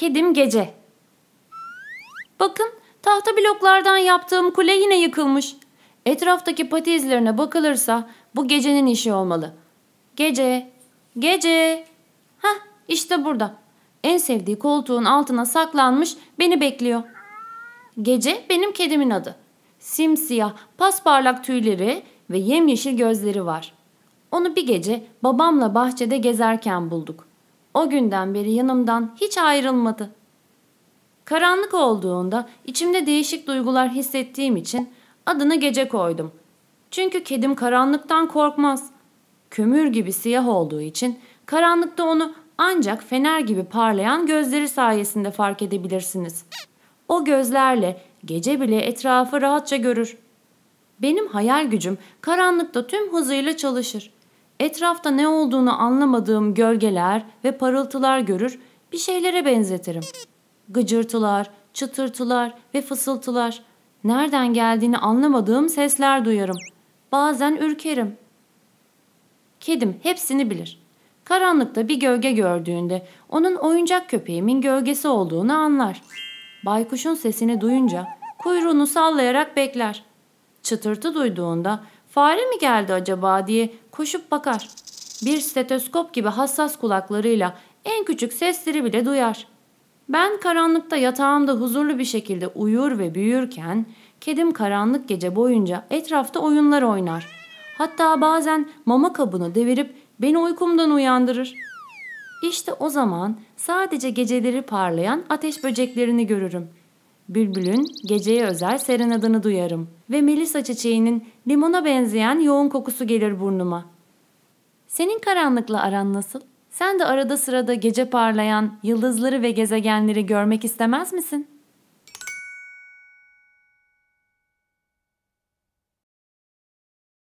Kedim gece. Bakın tahta bloklardan yaptığım kule yine yıkılmış. Etraftaki pati izlerine bakılırsa bu gecenin işi olmalı. Gece, gece. Hah işte burada. En sevdiği koltuğun altına saklanmış beni bekliyor. Gece benim kedimin adı. Simsiyah, pasparlak tüyleri ve yemyeşil gözleri var. Onu bir gece babamla bahçede gezerken bulduk. O günden beri yanımdan hiç ayrılmadı. Karanlık olduğunda içimde değişik duygular hissettiğim için adını gece koydum. Çünkü kedim karanlıktan korkmaz. Kömür gibi siyah olduğu için karanlıkta onu ancak fener gibi parlayan gözleri sayesinde fark edebilirsiniz. O gözlerle gece bile etrafı rahatça görür. Benim hayal gücüm karanlıkta tüm hızıyla çalışır. Etrafta ne olduğunu anlamadığım gölgeler ve parıltılar görür, bir şeylere benzetirim. Gıcırtılar, çıtırtılar ve fısıltılar. Nereden geldiğini anlamadığım sesler duyarım. Bazen ürkerim. Kedim hepsini bilir. Karanlıkta bir gölge gördüğünde onun oyuncak köpeğimin gölgesi olduğunu anlar. Baykuşun sesini duyunca kuyruğunu sallayarak bekler. Çıtırtı duyduğunda fare mi geldi acaba diye koşup bakar. Bir stetoskop gibi hassas kulaklarıyla en küçük sesleri bile duyar. Ben karanlıkta yatağımda huzurlu bir şekilde uyur ve büyürken kedim karanlık gece boyunca etrafta oyunlar oynar. Hatta bazen mama kabını devirip beni uykumdan uyandırır. İşte o zaman sadece geceleri parlayan ateş böceklerini görürüm. Bülbülün geceye özel serenadını duyarım ve melisa çiçeğinin limona benzeyen yoğun kokusu gelir burnuma. Senin karanlıkla aran nasıl? Sen de arada sırada gece parlayan yıldızları ve gezegenleri görmek istemez misin?''